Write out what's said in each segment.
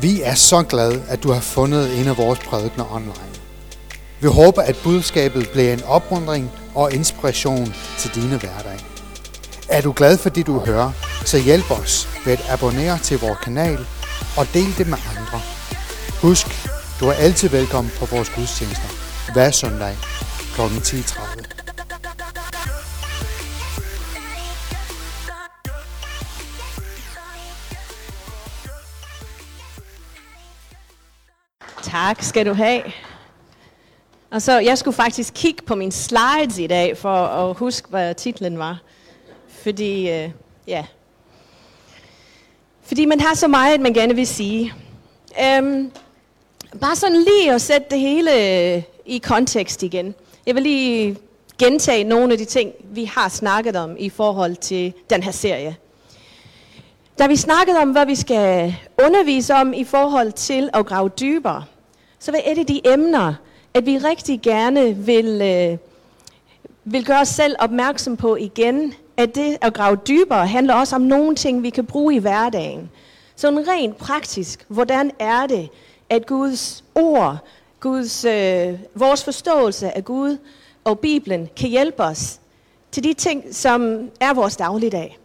Vi er så glade, at du har fundet en af vores prædikner online. Vi håber, at budskabet bliver en opmuntring og inspiration til dine hverdag. Er du glad for det, du hører, så hjælp os ved at abonnere til vores kanal og del det med andre. Husk, du er altid velkommen på vores gudstjenester hver søndag kl. 10.30. Tak skal du have. Og så, jeg skulle faktisk kigge på mine slides i dag, for at huske, hvad titlen var. Fordi, øh, ja. Fordi man har så meget, man gerne vil sige. Øhm, bare sådan lige at sætte det hele øh, i kontekst igen. Jeg vil lige gentage nogle af de ting, vi har snakket om i forhold til den her serie. Da vi snakkede om, hvad vi skal undervise om i forhold til at grave dybere, så hvad er det de emner, at vi rigtig gerne vil, øh, vil gøre os selv opmærksom på igen, at det at grave dybere handler også om nogle ting, vi kan bruge i hverdagen. Sådan rent praktisk, hvordan er det, at Guds ord, Guds, øh, vores forståelse af Gud og Bibelen kan hjælpe os til de ting, som er vores dagligdag.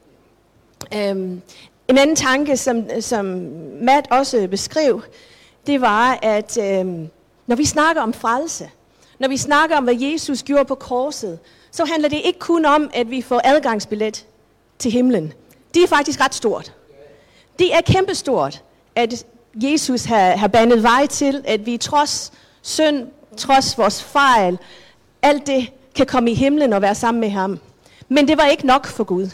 Øhm, en anden tanke, som, som Matt også beskrev, det var, at øh, når vi snakker om frelse, når vi snakker om, hvad Jesus gjorde på korset, så handler det ikke kun om, at vi får adgangsbillet til himlen. Det er faktisk ret stort. Det er kæmpestort, at Jesus har, har banet vej til, at vi trods synd, trods vores fejl, alt det kan komme i himlen og være sammen med ham. Men det var ikke nok for Gud.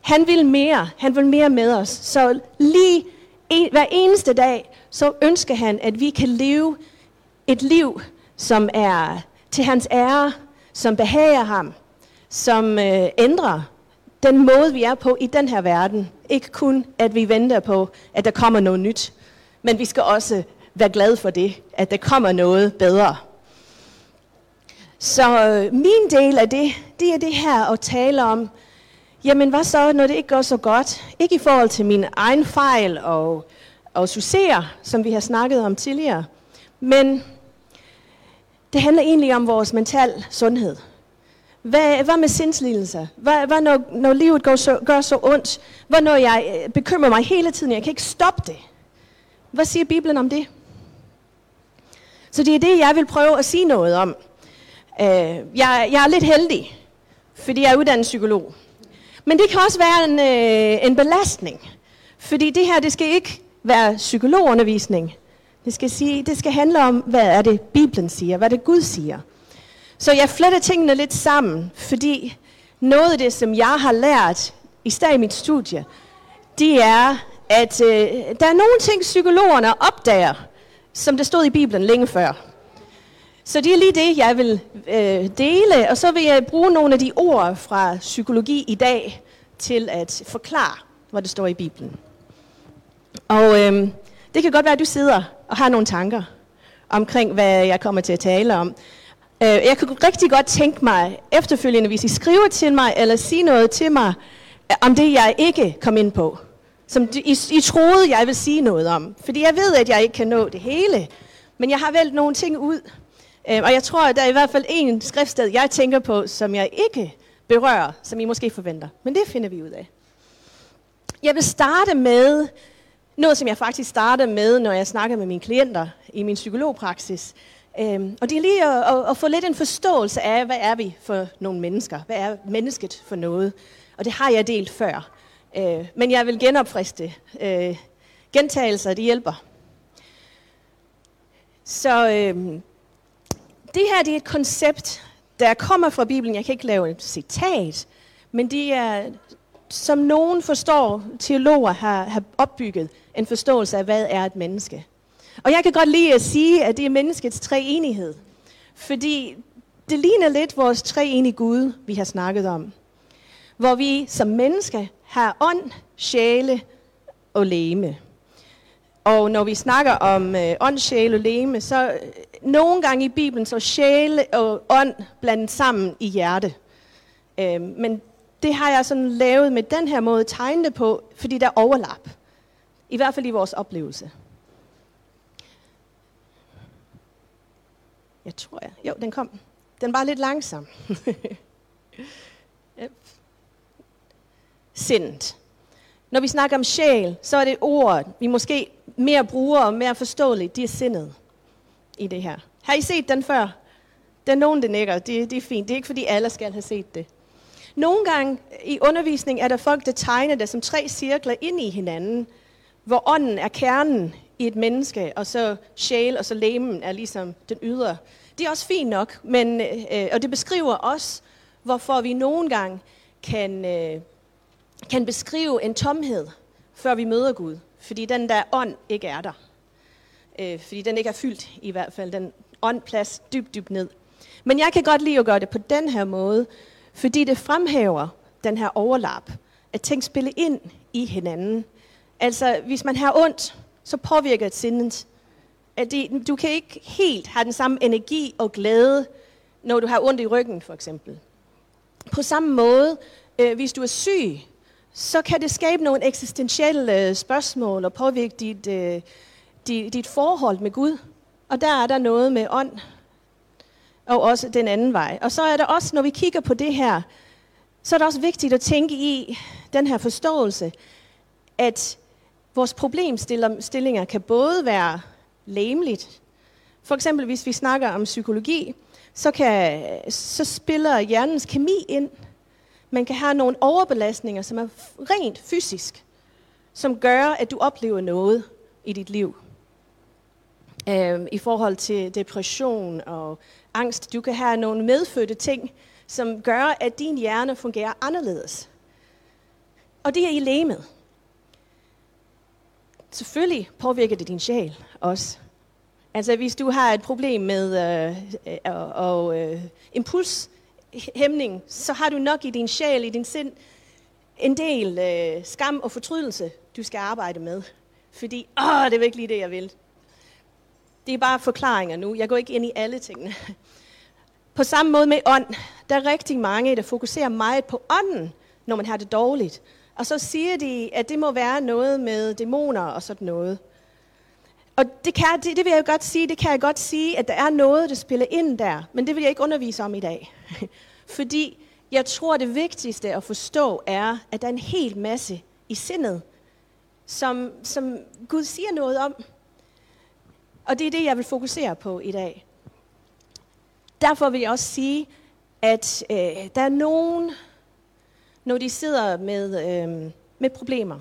Han vil mere. Han vil mere med os. Så lige en, hver eneste dag, så ønsker han, at vi kan leve et liv, som er til hans ære, som behager ham, som øh, ændrer den måde, vi er på i den her verden. Ikke kun, at vi venter på, at der kommer noget nyt, men vi skal også være glade for det, at der kommer noget bedre. Så øh, min del af det, det er det her at tale om, jamen hvad så, når det ikke går så godt? Ikke i forhold til min egen fejl og, og succeser, som vi har snakket om tidligere, men det handler egentlig om vores mental sundhed. Hvad, hvad med sindslidelser? Hvad, hvad når, når livet går så, gør så ondt? Hvad når jeg øh, bekymrer mig hele tiden? Jeg kan ikke stoppe det. Hvad siger Bibelen om det? Så det er det, jeg vil prøve at sige noget om. Øh, jeg, jeg er lidt heldig, fordi jeg er uddannet psykolog. Men det kan også være en, øh, en belastning. Fordi det her, det skal ikke være psykologundervisning. Det skal, sige, det skal handle om, hvad er det Bibelen siger, hvad det Gud siger. Så jeg fletter tingene lidt sammen, fordi noget af det, som jeg har lært i i mit studie, det er, at øh, der er nogle ting, psykologerne opdager, som det stod i Bibelen længe før. Så det er lige det, jeg vil øh, dele, og så vil jeg bruge nogle af de ord fra psykologi i dag til at forklare, hvad det står i Bibelen. Og øhm, det kan godt være, at du sidder og har nogle tanker omkring, hvad jeg kommer til at tale om. Øh, jeg kunne rigtig godt tænke mig efterfølgende, hvis I skriver til mig, eller siger noget til mig, øh, om det, jeg ikke kom ind på. Som I, I troede, jeg ville sige noget om. Fordi jeg ved, at jeg ikke kan nå det hele. Men jeg har valgt nogle ting ud. Øh, og jeg tror, at der er i hvert fald en skriftsted, jeg tænker på, som jeg ikke berører, som I måske forventer. Men det finder vi ud af. Jeg vil starte med noget, som jeg faktisk starter med, når jeg snakker med mine klienter i min psykologpraksis. Øhm, og det er lige at, at, at få lidt en forståelse af, hvad er vi for nogle mennesker? Hvad er mennesket for noget? Og det har jeg delt før. Øh, men jeg vil genopfriste. Øh, gentagelser, det hjælper. Så øh, det her det er et koncept, der kommer fra Bibelen. Jeg kan ikke lave et citat, men det er, som nogen forstår, teologer har, har opbygget en forståelse af, hvad er et menneske. Og jeg kan godt lide at sige, at det er menneskets treenighed. Fordi det ligner lidt vores treenige Gud, vi har snakket om. Hvor vi som menneske har ånd, sjæle og læme. Og når vi snakker om øh, ånd, sjæle og læme, så øh, nogle gange i Bibelen, så sjæle og ånd blandet sammen i hjerte. Øh, men det har jeg sådan lavet med den her måde, tegne det på, fordi der er overlap. I hvert fald i vores oplevelse. Jeg tror jeg. Jo, den kom. Den var lidt langsom. yep. Når vi snakker om sjæl, så er det ord, vi måske mere bruger og mere forståeligt, det er sindet i det her. Har I set den før? Der er nogen, der nikker. Det, det er fint. Det er ikke, fordi alle skal have set det. Nogle gange i undervisning er der folk, der tegner det som tre cirkler ind i hinanden, hvor ånden er kernen i et menneske, og så sjæl og så lemen er ligesom den ydre. Det er også fint nok, men, øh, og det beskriver også, hvorfor vi nogle gange kan, øh, kan beskrive en tomhed, før vi møder Gud. Fordi den der ånd ikke er der. Øh, fordi den ikke er fyldt i hvert fald. Den åndplads dybt, dybt ned. Men jeg kan godt lide at gøre det på den her måde, fordi det fremhæver den her overlap, at ting spiller ind i hinanden. Altså, hvis man har ondt, så påvirker det sindet. At det, du kan ikke helt have den samme energi og glæde, når du har ondt i ryggen, for eksempel. På samme måde, øh, hvis du er syg, så kan det skabe nogle eksistentielle øh, spørgsmål og påvirke dit, øh, dit, dit forhold med Gud. Og der er der noget med ånd, og også den anden vej. Og så er der også, når vi kigger på det her, så er det også vigtigt at tænke i den her forståelse, at vores problemstillinger kan både være læmeligt. For eksempel hvis vi snakker om psykologi, så, kan, så spiller hjernens kemi ind. Man kan have nogle overbelastninger, som er rent fysisk, som gør, at du oplever noget i dit liv. Øhm, I forhold til depression og angst. Du kan have nogle medfødte ting, som gør, at din hjerne fungerer anderledes. Og det er i læmet. Selvfølgelig påvirker det din sjæl også. Altså hvis du har et problem med øh, øh, og, øh, impulshæmning, så har du nok i din sjæl, i din sind, en del øh, skam og fortrydelse, du skal arbejde med. Fordi, åh, det er virkelig det, jeg vil. Det er bare forklaringer nu. Jeg går ikke ind i alle tingene. På samme måde med ånd. Der er rigtig mange, der fokuserer meget på ånden, når man har det dårligt. Og så siger de, at det må være noget med dæmoner og sådan noget. Og det, kan, det, det vil jeg godt sige, det kan jeg godt sige, at der er noget, der spiller ind der. Men det vil jeg ikke undervise om i dag. Fordi jeg tror, det vigtigste at forstå er, at der er en hel masse i sindet, som, som Gud siger noget om. Og det er det, jeg vil fokusere på i dag. Derfor vil jeg også sige, at øh, der er nogen, når de sidder med, øh, med problemer,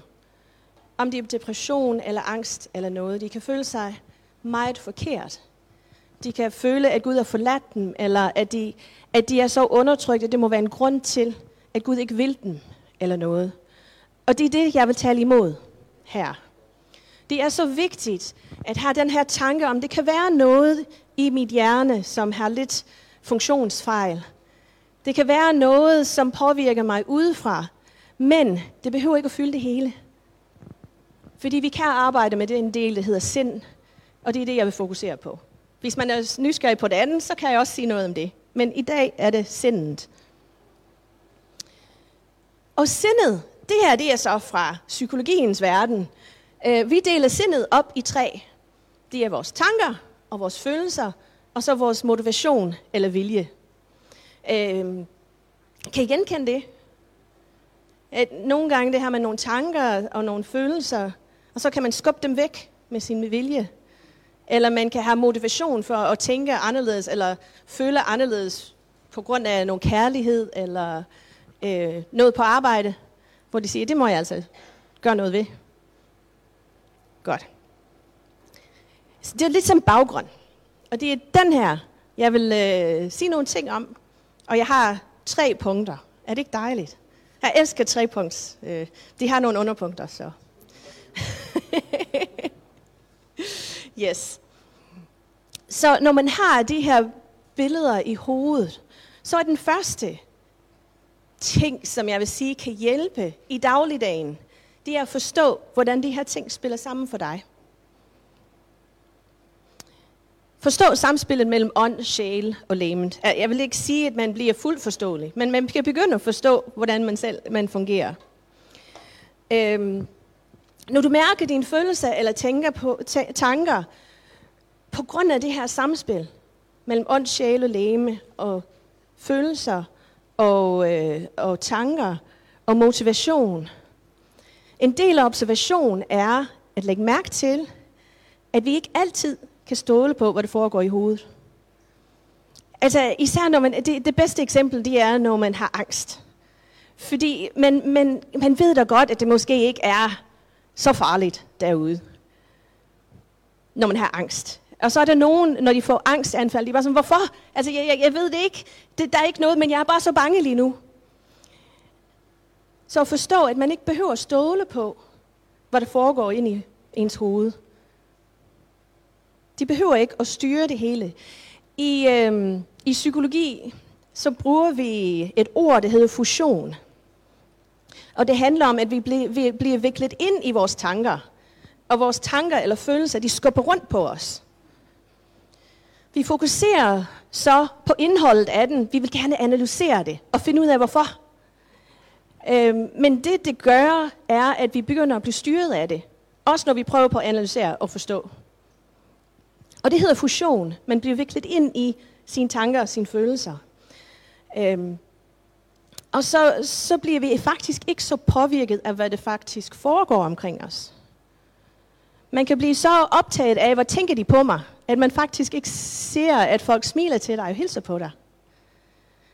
om det er depression eller angst eller noget, de kan føle sig meget forkert. De kan føle, at Gud har forladt dem, eller at de, at de er så undertrykte, at det må være en grund til, at Gud ikke vil dem, eller noget. Og det er det, jeg vil tale imod her. Det er så vigtigt at have den her tanke om, det kan være noget i mit hjerne, som har lidt funktionsfejl. Det kan være noget, som påvirker mig udefra, men det behøver ikke at fylde det hele. Fordi vi kan arbejde med den del, der hedder sind, og det er det, jeg vil fokusere på. Hvis man er nysgerrig på det andet, så kan jeg også sige noget om det. Men i dag er det sindet. Og sindet, det her det er så fra psykologiens verden. Øh, vi deler sindet op i tre. Det er vores tanker og vores følelser, og så vores motivation eller vilje. Øh, kan I genkende det? At nogle gange det har man nogle tanker og nogle følelser, og så kan man skubbe dem væk med sin vilje. Eller man kan have motivation for at tænke anderledes, eller føle anderledes på grund af noget kærlighed, eller øh, noget på arbejde, hvor de siger, det må jeg altså gøre noget ved. Godt. Så det er lidt som baggrund. Og det er den her, jeg vil øh, sige nogle ting om. Og jeg har tre punkter. Er det ikke dejligt? Jeg elsker tre punkter. Øh, de har nogle underpunkter, så. yes. Så når man har de her billeder i hovedet, så er den første ting, som jeg vil sige kan hjælpe i dagligdagen, det er at forstå, hvordan de her ting spiller sammen for dig. Forstå samspillet mellem ånd, sjæl og læmet. Jeg vil ikke sige, at man bliver fuldt forståelig, men man kan begynde at forstå, hvordan man selv man fungerer. Øhm, når du mærker dine følelser eller tænker på tanker på grund af det her samspil, mellem ånd, sjæl og læme, og følelser, og, øh, og tanker, og motivation. En del af observation er at lægge mærke til, at vi ikke altid kan stole på, hvad der foregår i hovedet. Altså især når man, det, det bedste eksempel, det er, når man har angst. Fordi man, man, man ved da godt, at det måske ikke er så farligt derude, når man har angst. Og så er der nogen, når de får angstanfald, de er bare sådan, hvorfor? Altså, jeg, jeg, jeg ved det ikke. Det, der er ikke noget, men jeg er bare så bange lige nu. Så at forstå, at man ikke behøver at stole på, hvad der foregår ind i ens hoved. De behøver ikke at styre det hele. I, øh, I psykologi, så bruger vi et ord, der hedder fusion. Og det handler om, at vi bliver, vi bliver viklet ind i vores tanker. Og vores tanker eller følelser, de skubber rundt på os. Vi fokuserer så på indholdet af den. Vi vil gerne analysere det og finde ud af, hvorfor. Øhm, men det, det gør, er, at vi begynder at blive styret af det. Også når vi prøver på at analysere og forstå. Og det hedder fusion. Man bliver viklet ind i sine tanker og sine følelser. Øhm, og så, så bliver vi faktisk ikke så påvirket af, hvad det faktisk foregår omkring os. Man kan blive så optaget af, hvad tænker de på mig, at man faktisk ikke ser, at folk smiler til dig og hilser på dig.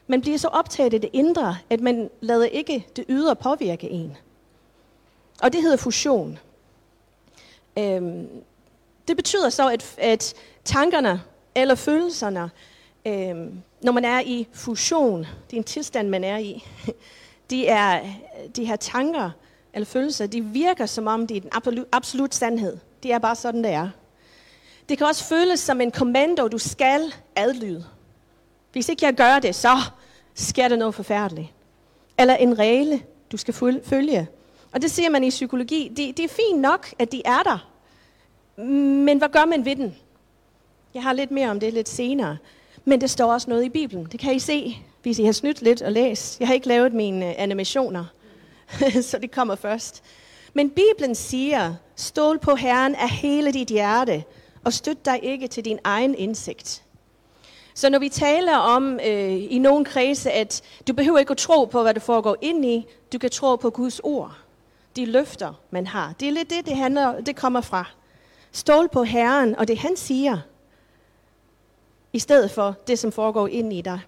Man bliver så optaget af det indre, at man lader ikke det ydre påvirke en. Og det hedder fusion. Øhm, det betyder så, at, at tankerne eller følelserne, øh, når man er i fusion, det er en tilstand, man er i, de, er, de her tanker eller følelser, de virker som om, det er den absolut, absolut sandhed. Det er bare sådan, det er. Det kan også føles som en kommando, du skal adlyde. Hvis ikke jeg gør det, så sker der noget forfærdeligt. Eller en regel, du skal følge. Og det siger man i psykologi. Det, det er fint nok, at de er der. Men hvad gør man ved den? Jeg har lidt mere om det lidt senere. Men det står også noget i Bibelen. Det kan I se, hvis I har snydt lidt og læst. Jeg har ikke lavet mine øh, animationer, så det kommer først. Men Bibelen siger, stol på Herren af hele dit hjerte, og støt dig ikke til din egen indsigt. Så når vi taler om øh, i nogle kredse, at du behøver ikke at tro på, hvad der foregår ind i, du kan tro på Guds ord. De løfter, man har. Det er lidt det, det, handler, det kommer fra. Stol på Herren og det han siger, i stedet for det, som foregår ind i dig.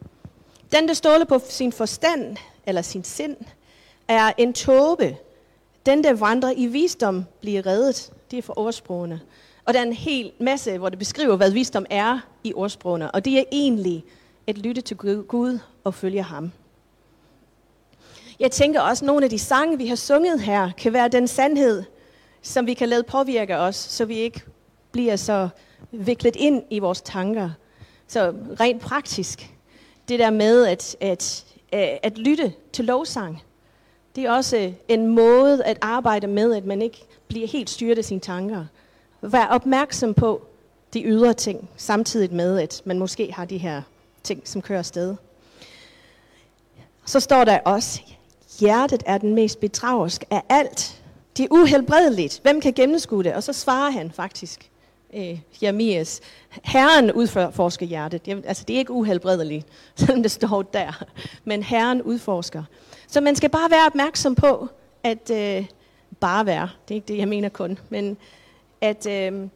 Den, der stoler på sin forstand eller sin sind, er en tåbe. Den, der vandrer i visdom, bliver reddet. Det er for ordsprogene. Og der er en hel masse, hvor det beskriver, hvad visdom er i ordsprogene. Og det er egentlig at lytte til Gud og følge ham. Jeg tænker også, at nogle af de sange, vi har sunget her, kan være den sandhed, som vi kan lade påvirke os, så vi ikke bliver så viklet ind i vores tanker. Så rent praktisk, det der med at, at, øh, at lytte til lovsang, det er også en måde at arbejde med, at man ikke bliver helt styret af sine tanker. Vær opmærksom på de ydre ting, samtidig med, at man måske har de her ting, som kører afsted. Så står der også, hjertet er den mest bedragerske af alt. Det er uhelbredeligt. Hvem kan gennemskue det? Og så svarer han faktisk, øh, Jeremias, Herren udforsker hjertet. Det, altså, det er ikke uhelbredeligt, selvom det står der. Men Herren udforsker. Så man skal bare være opmærksom på, at øh, bare være, det er ikke det, jeg mener kun, men at, øh,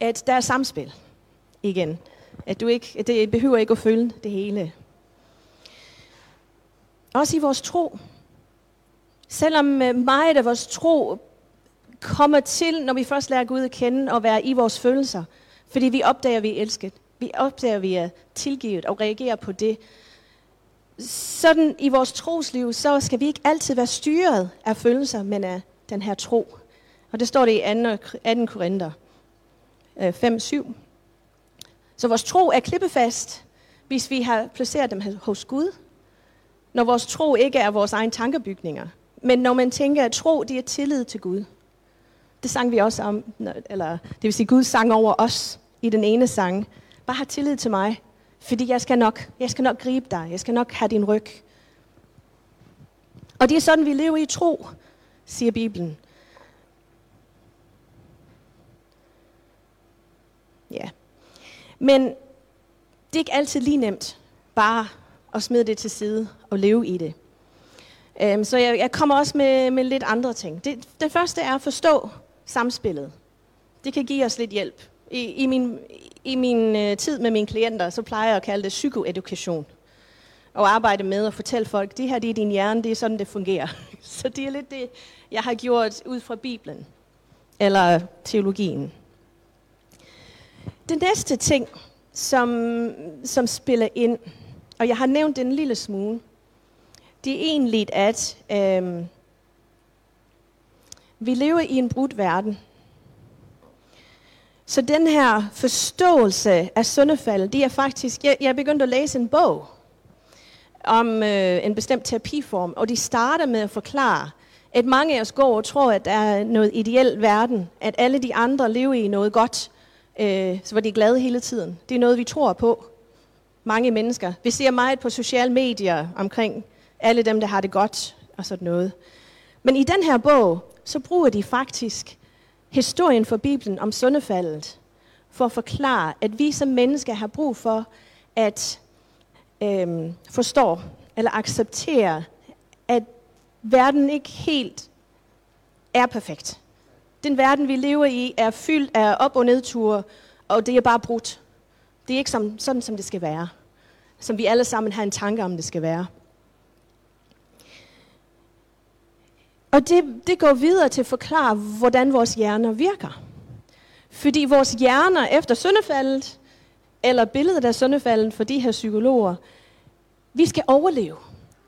at der er samspil igen. At du ikke, at det behøver ikke at føle det hele. Også i vores tro. Selvom øh, meget af vores tro kommer til, når vi først lærer Gud at kende og være i vores følelser. Fordi vi opdager, at vi er elsket. Vi opdager, at vi er tilgivet og reagerer på det. Sådan i vores trosliv, så skal vi ikke altid være styret af følelser, men af den her tro. Og det står det i 2. 18 Korinther øh, 5-7. Så vores tro er klippefast, hvis vi har placeret dem hos Gud. Når vores tro ikke er vores egen tankebygninger. Men når man tænker, at tro, det er tillid til Gud. Det sang vi også om, eller det vil sige, Gud sang over os i den ene sang. Bare have tillid til mig, fordi jeg skal nok, jeg skal nok gribe dig, jeg skal nok have din ryg. Og det er sådan, vi lever i tro, siger Bibelen. Ja. Men det er ikke altid lige nemt bare at smide det til side og leve i det. Øhm, så jeg, jeg kommer også med, med lidt andre ting. Det, det første er at forstå samspillet. Det kan give os lidt hjælp. I, i min, i min øh, tid med mine klienter, så plejer jeg at kalde det psykoedukation. Og arbejde med at fortælle folk, det her det er din hjerne, det er sådan, det fungerer. Så det er lidt det, jeg har gjort ud fra Bibelen. Eller teologien. Den næste ting, som, som spiller ind, og jeg har nævnt den en lille smule, det er egentlig, at øh, vi lever i en brudt verden. Så den her forståelse af syndefald, det er faktisk, jeg, jeg begyndte at læse en bog om øh, en bestemt terapiform, og de starter med at forklare, at mange af os går og tror, at der er noget ideel verden, at alle de andre lever i noget godt, øh, så var de glade hele tiden. Det er noget, vi tror på. Mange mennesker. Vi ser meget på sociale medier omkring alle dem, der har det godt og sådan noget. Men i den her bog, så bruger de faktisk historien fra Bibelen om sundefaldet, for at forklare, at vi som mennesker har brug for at øhm, forstå eller acceptere, at verden ikke helt er perfekt. Den verden, vi lever i, er fyldt af op- og nedture, og det er bare brudt. Det er ikke som, sådan, som det skal være. Som vi alle sammen har en tanke om, det skal være. Og det, det går videre til at forklare, hvordan vores hjerner virker. Fordi vores hjerner efter syndefaldet, eller billedet af syndefaldet for de her psykologer, vi skal overleve.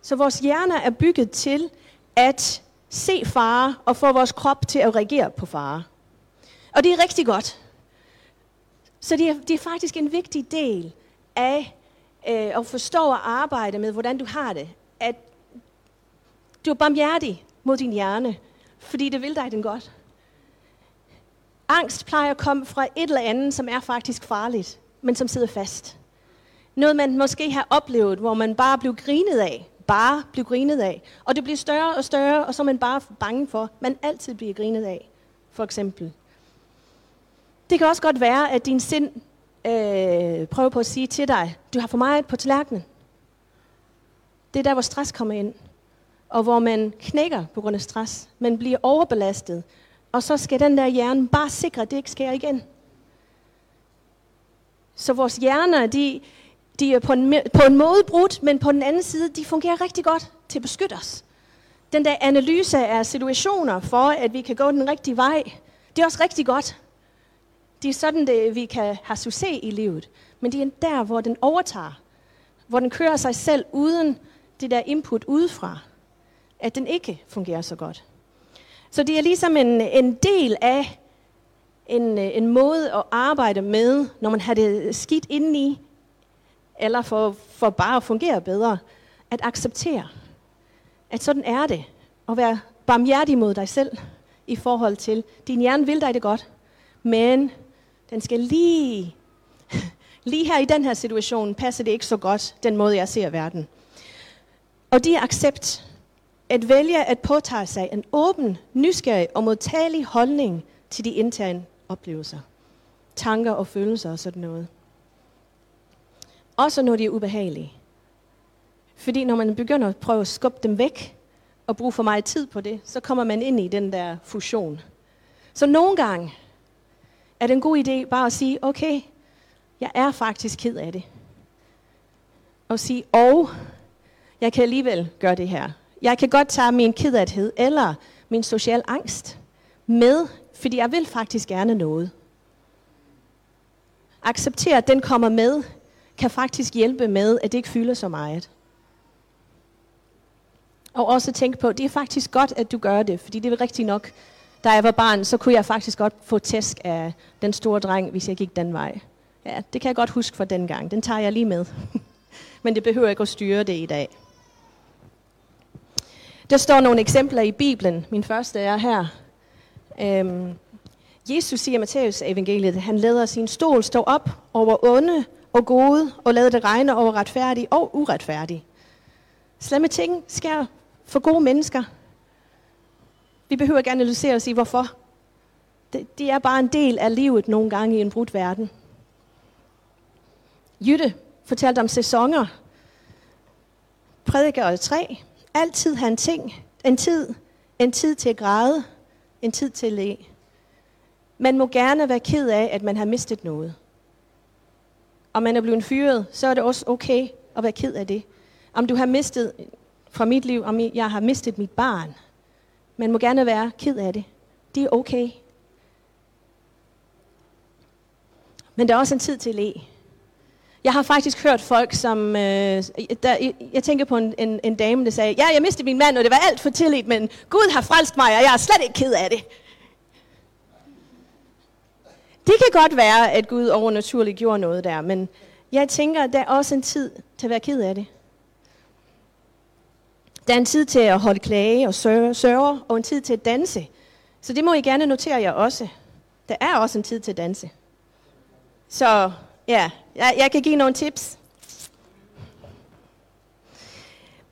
Så vores hjerner er bygget til at se fare og få vores krop til at reagere på fare. Og det er rigtig godt. Så det er, det er faktisk en vigtig del af øh, at forstå og arbejde med, hvordan du har det. At du er barmhjertig mod din hjerne, fordi det vil dig den godt. Angst plejer at komme fra et eller andet, som er faktisk farligt, men som sidder fast. Noget, man måske har oplevet, hvor man bare blev grinet af. Bare blev grinet af. Og det bliver større og større, og så er man bare bange for, man altid bliver grinet af, for eksempel. Det kan også godt være, at din sind øh, prøver på at sige til dig, du har for meget på tallerkenen. Det er der, hvor stress kommer ind og hvor man knækker på grund af stress. Man bliver overbelastet. Og så skal den der hjerne bare sikre, at det ikke sker igen. Så vores hjerner, de, de er på en, på en måde brudt, men på den anden side, de fungerer rigtig godt til at beskytte os. Den der analyse af situationer for, at vi kan gå den rigtige vej, det er også rigtig godt. Det er sådan, det, vi kan have succes i livet. Men det er der, hvor den overtager. Hvor den kører sig selv uden det der input udefra at den ikke fungerer så godt. Så det er ligesom en, en del af en, øh, en måde at arbejde med, når man har det skidt indeni, eller for, for bare at fungere bedre, at acceptere, at sådan er det, og være barmhjertig mod dig selv i forhold til, din hjerne vil dig det godt, men den skal lige, lige her i den her situation, passer det ikke så godt, den måde jeg ser verden. Og det er accept, at vælge at påtage sig en åben, nysgerrig og modtagelig holdning til de interne oplevelser, tanker og følelser og sådan noget. Også når de er ubehagelige. Fordi når man begynder at prøve at skubbe dem væk, og bruge for meget tid på det, så kommer man ind i den der fusion. Så nogle gange er det en god idé bare at sige, okay, jeg er faktisk ked af det. Og sige, og jeg kan alligevel gøre det her. Jeg kan godt tage min kederhed eller min social angst med, fordi jeg vil faktisk gerne noget. Acceptere, at den kommer med, kan faktisk hjælpe med, at det ikke fylder så meget. Og også tænke på, det er faktisk godt, at du gør det, fordi det er rigtigt nok. Da jeg var barn, så kunne jeg faktisk godt få tæsk af den store dreng, hvis jeg gik den vej. Ja, det kan jeg godt huske fra den gang. Den tager jeg lige med. Men det behøver ikke at styre det i dag. Der står nogle eksempler i Bibelen. Min første er her. Øhm, Jesus siger i Matthæus evangeliet, han lader sin stol stå op over onde og gode, og lader det regne over retfærdige og uretfærdige. Slemme ting sker for gode mennesker. Vi behøver ikke analysere og sige, hvorfor. Det, det er bare en del af livet nogle gange i en brudt verden. Jytte fortalte om sæsoner. Prædiker 3. Altid have en ting, en tid, en tid til at græde, en tid til at le. Man må gerne være ked af, at man har mistet noget. Om man er blevet fyret, så er det også okay at være ked af det. Om du har mistet fra mit liv, om jeg har mistet mit barn. Man må gerne være ked af det. Det er okay. Men der er også en tid til at le. Jeg har faktisk hørt folk, som... Øh, der, jeg tænker på en, en, en dame, der sagde, ja, jeg mistede min mand, og det var alt for tillid, men Gud har frelst mig, og jeg er slet ikke ked af det. Det kan godt være, at Gud overnaturligt gjorde noget der, men jeg tænker, at der er også en tid til at være ked af det. Der er en tid til at holde klage og sørge, sørge, og en tid til at danse. Så det må I gerne notere jer også. Der er også en tid til at danse. Så ja, jeg, jeg kan give nogle tips.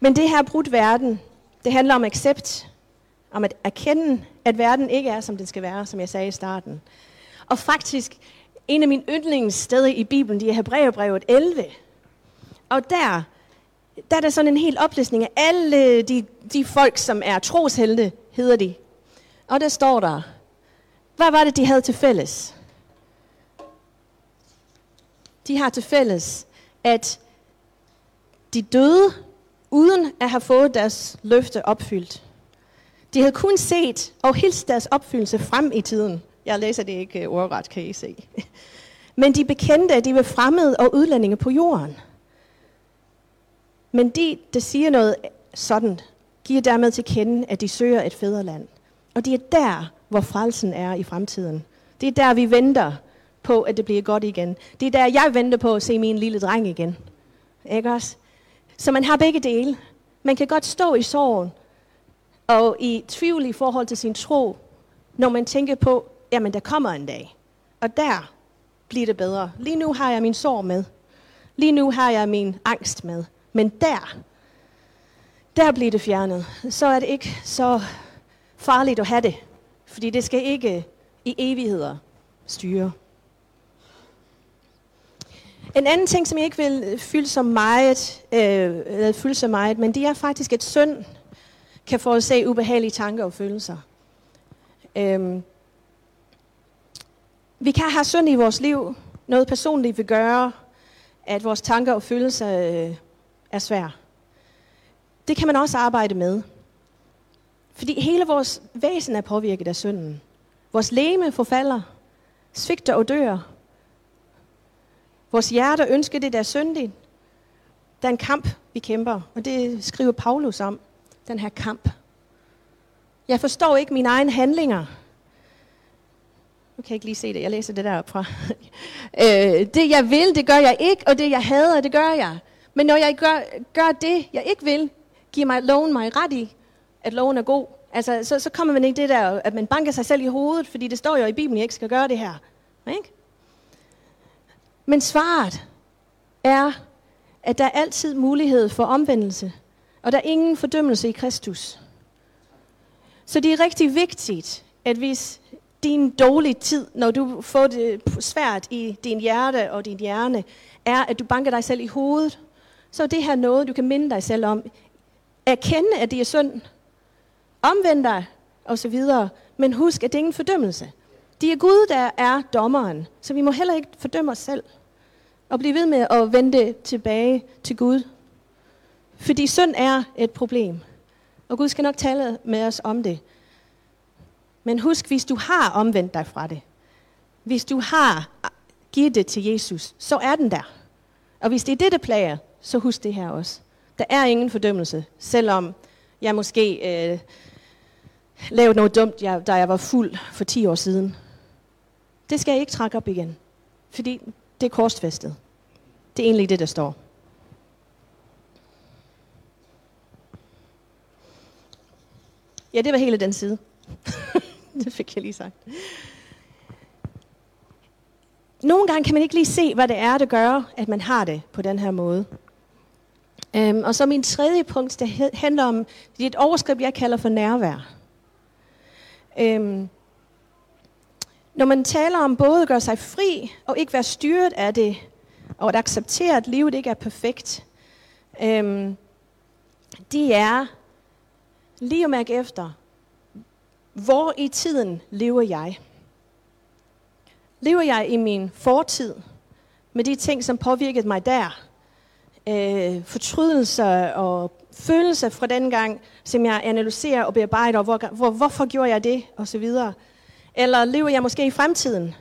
Men det her brudt verden, det handler om accept, om at erkende, at verden ikke er, som den skal være, som jeg sagde i starten. Og faktisk, en af mine yndlingssteder i Bibelen, det er Hebræerbrevet 11. Og der, der er der sådan en hel oplistning af alle de, de folk, som er troshelte, hedder de. Og der står der, hvad var det, de havde til fælles? De har til fælles, at de døde uden at have fået deres løfte opfyldt. De havde kun set og hilst deres opfyldelse frem i tiden. Jeg læser det ikke øh, ordret, kan I se. Men de bekendte, at de var fremmede og udlændinge på jorden. Men de, der siger noget sådan, giver dermed til kende, at de søger et fædreland. Og det er der, hvor frelsen er i fremtiden. Det er der, vi venter på, at det bliver godt igen. Det er der, jeg venter på at se min lille dreng igen. Ikke også? Så man har begge dele. Man kan godt stå i sorgen og i tvivl i forhold til sin tro, når man tænker på, jamen der kommer en dag. Og der bliver det bedre. Lige nu har jeg min sorg med. Lige nu har jeg min angst med. Men der, der bliver det fjernet. Så er det ikke så farligt at have det. Fordi det skal ikke i evigheder styre. En anden ting, som jeg ikke vil fylde så meget, øh, fylde så meget, men det er faktisk, at synd kan forårsage ubehagelige tanker og følelser. Øhm, vi kan have synd i vores liv, noget personligt vil gøre, at vores tanker og følelser øh, er svære. Det kan man også arbejde med. Fordi hele vores væsen er påvirket af synden. Vores læme forfalder, svigter og dør. Vores hjerte ønsker det, der er syndigt. Der er en kamp, vi kæmper, og det skriver Paulus om, den her kamp. Jeg forstår ikke mine egne handlinger. Nu kan jeg ikke lige se det, jeg læser det deroppe fra. øh, det jeg vil, det gør jeg ikke, og det jeg hader, det gør jeg. Men når jeg gør, gør det, jeg ikke vil, giver mig loven mig ret i, at loven er god. Altså, så, så kommer man ikke det der, at man banker sig selv i hovedet, fordi det står jo i Bibelen, at jeg ikke skal gøre det her. Ikke? Men svaret er, at der er altid mulighed for omvendelse, og der er ingen fordømmelse i Kristus. Så det er rigtig vigtigt, at hvis din dårlige tid, når du får det svært i din hjerte og din hjerne, er, at du banker dig selv i hovedet, så er det her noget, du kan minde dig selv om. Erkende, at det er synd. Omvend dig, og så videre. Men husk, at det er ingen fordømmelse. Det er Gud, der er dommeren, så vi må heller ikke fordømme os selv. Og blive ved med at vende tilbage til Gud. Fordi synd er et problem. Og Gud skal nok tale med os om det. Men husk, hvis du har omvendt dig fra det, hvis du har givet det til Jesus, så er den der. Og hvis det er det, der plager, så husk det her også. Der er ingen fordømmelse, selvom jeg måske øh, lavede noget dumt, jeg, da jeg var fuld for 10 år siden. Det skal jeg ikke trække op igen, fordi det er korsfæstet. Det er egentlig det, der står. Ja, det var hele den side. det fik jeg lige sagt. Nogle gange kan man ikke lige se, hvad det er, der gør, at man har det på den her måde. Um, og så min tredje punkt, der handler om, det er et overskrift, jeg kalder for nærvær. Um, når man taler om både at gøre sig fri og ikke være styret af det, og at acceptere, at livet ikke er perfekt, øhm, det er lige at mærke efter, hvor i tiden lever jeg? Lever jeg i min fortid, med de ting, som påvirkede mig der? Øh, fortrydelser og følelser fra den gang, som jeg analyserer og bearbejder, hvor, hvor, hvorfor gjorde jeg det, og så videre. Eller lever jeg måske i fremtiden?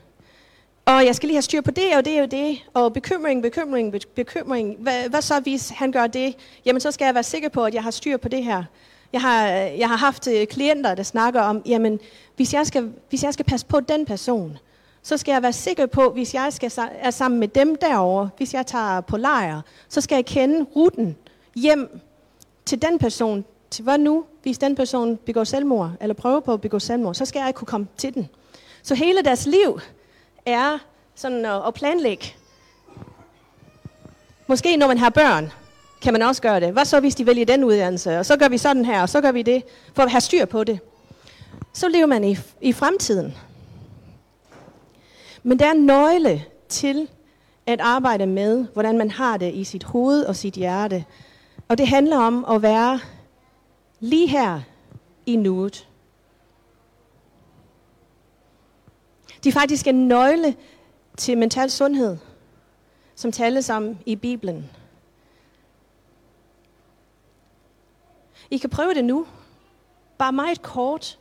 Og jeg skal lige have styr på det og det og det, og bekymring, bekymring, bekymring. Hvad, hvad så, hvis han gør det? Jamen, så skal jeg være sikker på, at jeg har styr på det her. Jeg har, jeg har haft øh, klienter, der snakker om, jamen, hvis jeg, skal, hvis jeg skal passe på den person, så skal jeg være sikker på, hvis jeg skal er sammen med dem derovre, hvis jeg tager på lejr, så skal jeg kende ruten hjem til den person. Til hvad nu, hvis den person begår selvmord, eller prøver på at begå selvmord, så skal jeg kunne komme til den. Så hele deres liv er sådan at, at planlægge. Måske når man har børn, kan man også gøre det. Hvad så, hvis de vælger den uddannelse? Og så gør vi sådan her, og så gør vi det, for at have styr på det. Så lever man i, i fremtiden. Men der er en nøgle til at arbejde med, hvordan man har det i sit hoved og sit hjerte. Og det handler om at være lige her i nuet. Det er faktisk en nøgle til mental sundhed, som tales om i Bibelen. I kan prøve det nu. Bare meget kort.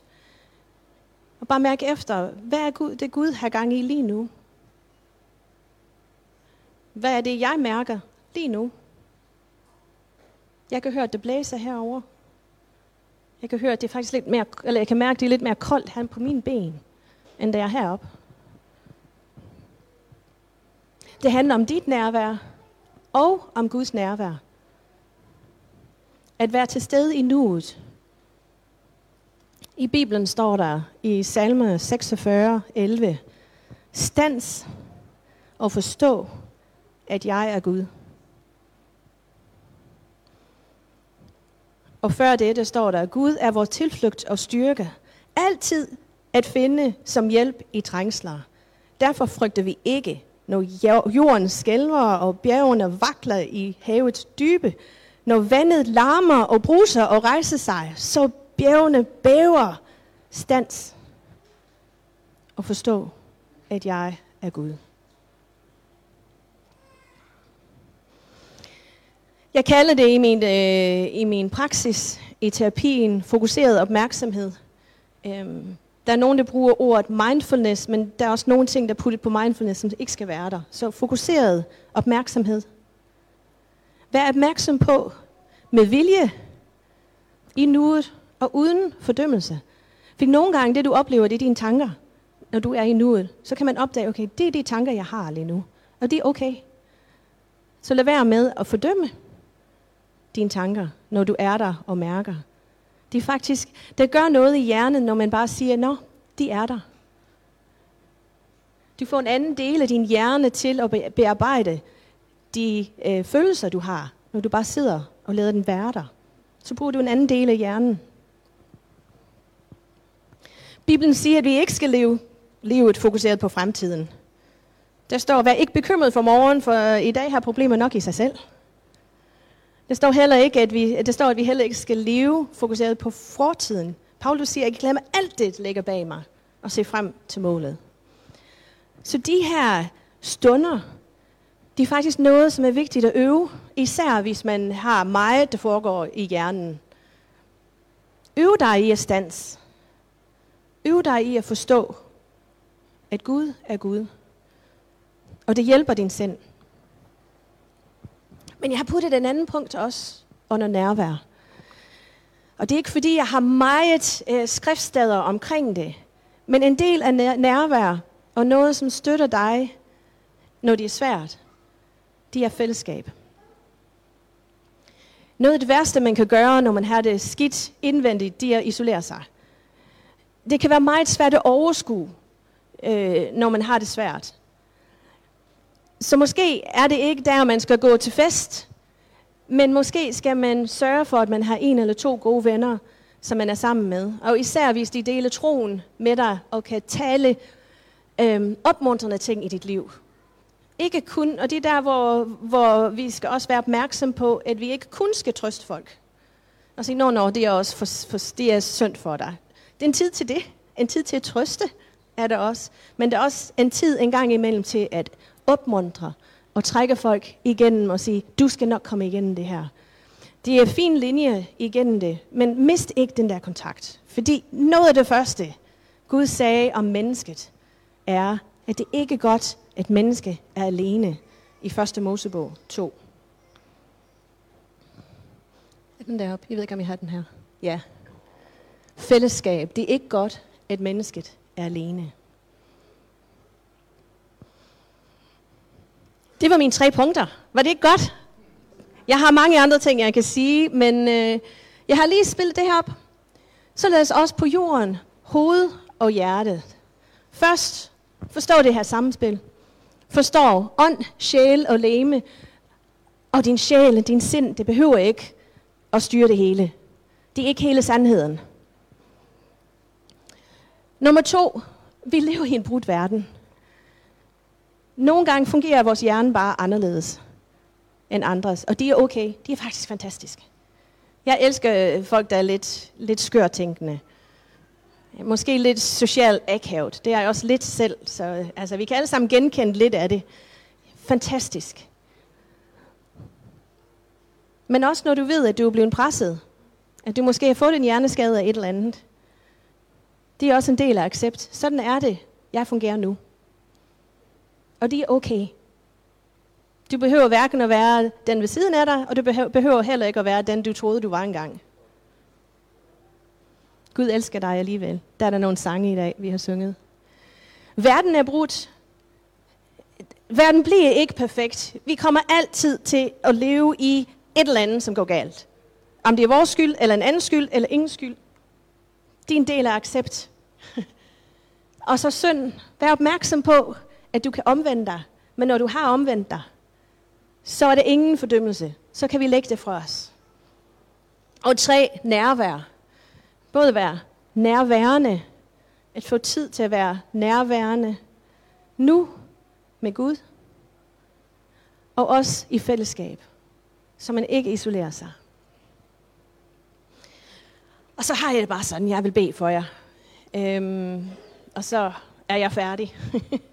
Og bare mærke efter, hvad er Gud, det Gud har gang i lige nu? Hvad er det, jeg mærker lige nu? Jeg kan høre, at det blæser herover. Jeg kan høre, at det er faktisk lidt mere, eller jeg kan mærke, at det er lidt mere koldt her på mine ben, end da jeg er heroppe. Det handler om dit nærvær og om Guds nærvær. At være til stede i nuet. I Bibelen står der i salme 46, 11, Stans og forstå, at jeg er Gud. Og før det, der står der, Gud er vores tilflugt og styrke. Altid at finde som hjælp i trængsler. Derfor frygter vi ikke, når jorden skælver og bjergene vakler i havets dybe. Når vandet larmer og bruser og rejser sig, så bjergene bæver stands. Og forstå, at jeg er Gud. Jeg kalder det i min, øh, i min praksis i terapien fokuseret opmærksomhed. Øhm, der er nogen, der bruger ordet mindfulness, men der er også nogle ting, der er puttet på mindfulness, som ikke skal være der. Så fokuseret opmærksomhed. Vær opmærksom på med vilje i nuet og uden fordømmelse. For nogle gange, det du oplever, det er dine tanker, når du er i nuet. Så kan man opdage, okay, det er de tanker, jeg har lige nu. Og det er okay. Så lad være med at fordømme dine tanker, når du er der og mærker. Det er faktisk, det gør noget i hjernen, når man bare siger, nå, de er der. Du får en anden del af din hjerne til at bearbejde de øh, følelser, du har, når du bare sidder og lader den være der. Så bruger du en anden del af hjernen. Bibelen siger, at vi ikke skal leve livet fokuseret på fremtiden. Der står, vær ikke bekymret for morgen, for øh, i dag har problemer nok i sig selv. Der står heller ikke, at vi, der står, at vi heller ikke skal leve fokuseret på fortiden. Paulus siger, at jeg glemmer alt det, der ligger bag mig, og se frem til målet. Så de her stunder, de er faktisk noget, som er vigtigt at øve, især hvis man har meget, der foregår i hjernen. Øv dig i at stands. Øv dig i at forstå, at Gud er Gud. Og det hjælper din sind. Men jeg har puttet en anden punkt også under nærvær. Og det er ikke fordi, jeg har meget øh, skriftsteder omkring det. Men en del af nærvær og noget, som støtter dig, når det er svært, det er fællesskab. Noget af det værste, man kan gøre, når man har det skidt indvendigt, det er at isolere sig. Det kan være meget svært at overskue, øh, når man har det svært. Så måske er det ikke der, man skal gå til fest, men måske skal man sørge for, at man har en eller to gode venner, som man er sammen med. Og især hvis de deler troen med dig og kan tale øhm, opmuntrende ting i dit liv. ikke kun, og det er der, hvor, hvor vi skal også være opmærksom på, at vi ikke kun skal trøste folk. Og sige, nå, nå, det er også for, for, det er synd for dig. Det er en tid til det. En tid til at trøste er der også. Men der er også en tid en gang imellem til at opmuntre og trække folk igennem og sige, du skal nok komme igennem det her. Det er en fin linje igennem det, men mist ikke den der kontakt. Fordi noget af det første, Gud sagde om mennesket, er, at det ikke er godt, at menneske er alene i 1. Mosebog 2. Er den deroppe? Jeg ved ikke, om jeg har den her. Ja. Fællesskab. Det er ikke godt, at mennesket er alene. Det var mine tre punkter. Var det ikke godt? Jeg har mange andre ting, jeg kan sige, men øh, jeg har lige spillet det her op. Så lad os også på jorden, hoved og hjerte. Først forstå det her samspil. Forstå ånd, sjæl og læme. Og din sjæl, din sind, det behøver ikke at styre det hele. Det er ikke hele sandheden. Nummer to. Vi lever i en brudt verden. Nogle gange fungerer vores hjerne bare anderledes end andres, og det er okay. Det er faktisk fantastisk. Jeg elsker øh, folk, der er lidt, lidt skørtænkende. Måske lidt socialt akavet. Det er jeg også lidt selv, så øh, altså, vi kan alle sammen genkende lidt af det. Fantastisk. Men også når du ved, at du er blevet presset. At du måske har fået en hjerneskade af et eller andet. Det er også en del af accept. Sådan er det. Jeg fungerer nu. Og det er okay. Du behøver hverken at være den ved siden af dig, og du behøver heller ikke at være den, du troede, du var engang. Gud elsker dig alligevel. Der er der nogle sange i dag, vi har sunget. Verden er brudt. Verden bliver ikke perfekt. Vi kommer altid til at leve i et eller andet, som går galt. Om det er vores skyld, eller en anden skyld, eller ingen skyld. Det er en del af accept. og så synd. Vær opmærksom på, at du kan omvende dig. Men når du har omvendt dig, så er det ingen fordømmelse. Så kan vi lægge det fra os. Og tre, nærvær. Både være nærværende, at få tid til at være nærværende nu med Gud, og også i fællesskab, så man ikke isolerer sig. Og så har jeg det bare sådan, jeg vil bede for jer. Øhm, og så er jeg færdig.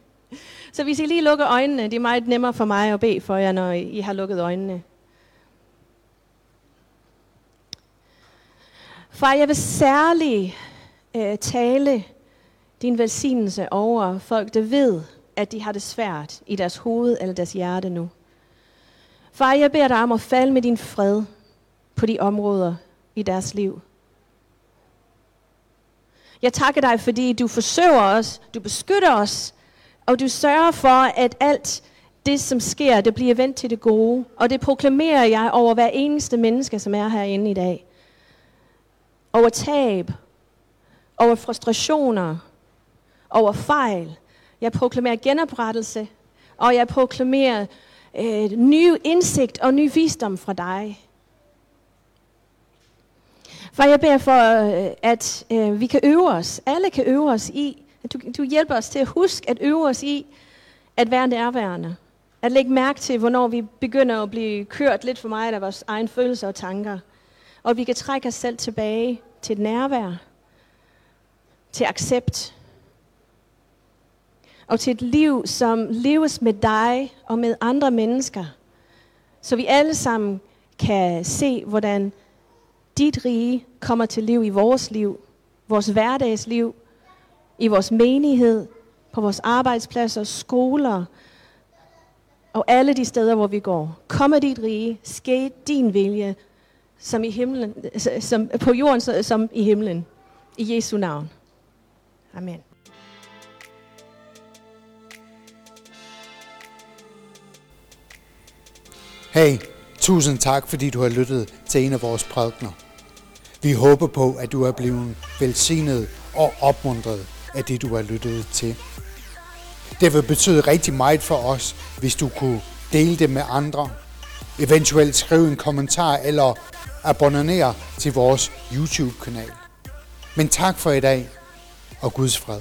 Så hvis I lige lukker øjnene, det er meget nemmere for mig at bede for jer, når I har lukket øjnene. Far, jeg vil særligt øh, tale din velsignelse over folk, der ved, at de har det svært i deres hoved eller deres hjerte nu. Far, jeg beder dig om at falde med din fred på de områder i deres liv. Jeg takker dig, fordi du forsøger os, du beskytter os, og du sørger for, at alt det, som sker, det bliver vendt til det gode. Og det proklamerer jeg over hver eneste menneske, som er herinde i dag. Over tab, over frustrationer, over fejl. Jeg proklamerer genoprettelse, og jeg proklamerer øh, ny indsigt og ny visdom fra dig. For jeg beder for, øh, at øh, vi kan øve os, alle kan øve os i du, du hjælper os til at huske at øve os i at være nærværende. At lægge mærke til, hvornår vi begynder at blive kørt lidt for meget af vores egen følelser og tanker. Og vi kan trække os selv tilbage til et nærvær, til accept, og til et liv, som leves med dig og med andre mennesker. Så vi alle sammen kan se, hvordan dit rige kommer til liv i vores liv, vores hverdagsliv, i vores menighed, på vores arbejdspladser, skoler og alle de steder, hvor vi går. Kom med dit rige, ske din vilje, som i himlen, som på jorden som i himlen. I Jesu navn. Amen. Hey, tusind tak, fordi du har lyttet til en af vores prædikner. Vi håber på, at du er blevet velsignet og opmuntret af det, du har lyttet til. Det vil betyde rigtig meget for os, hvis du kunne dele det med andre. Eventuelt skrive en kommentar eller abonnere til vores YouTube-kanal. Men tak for i dag, og Guds fred.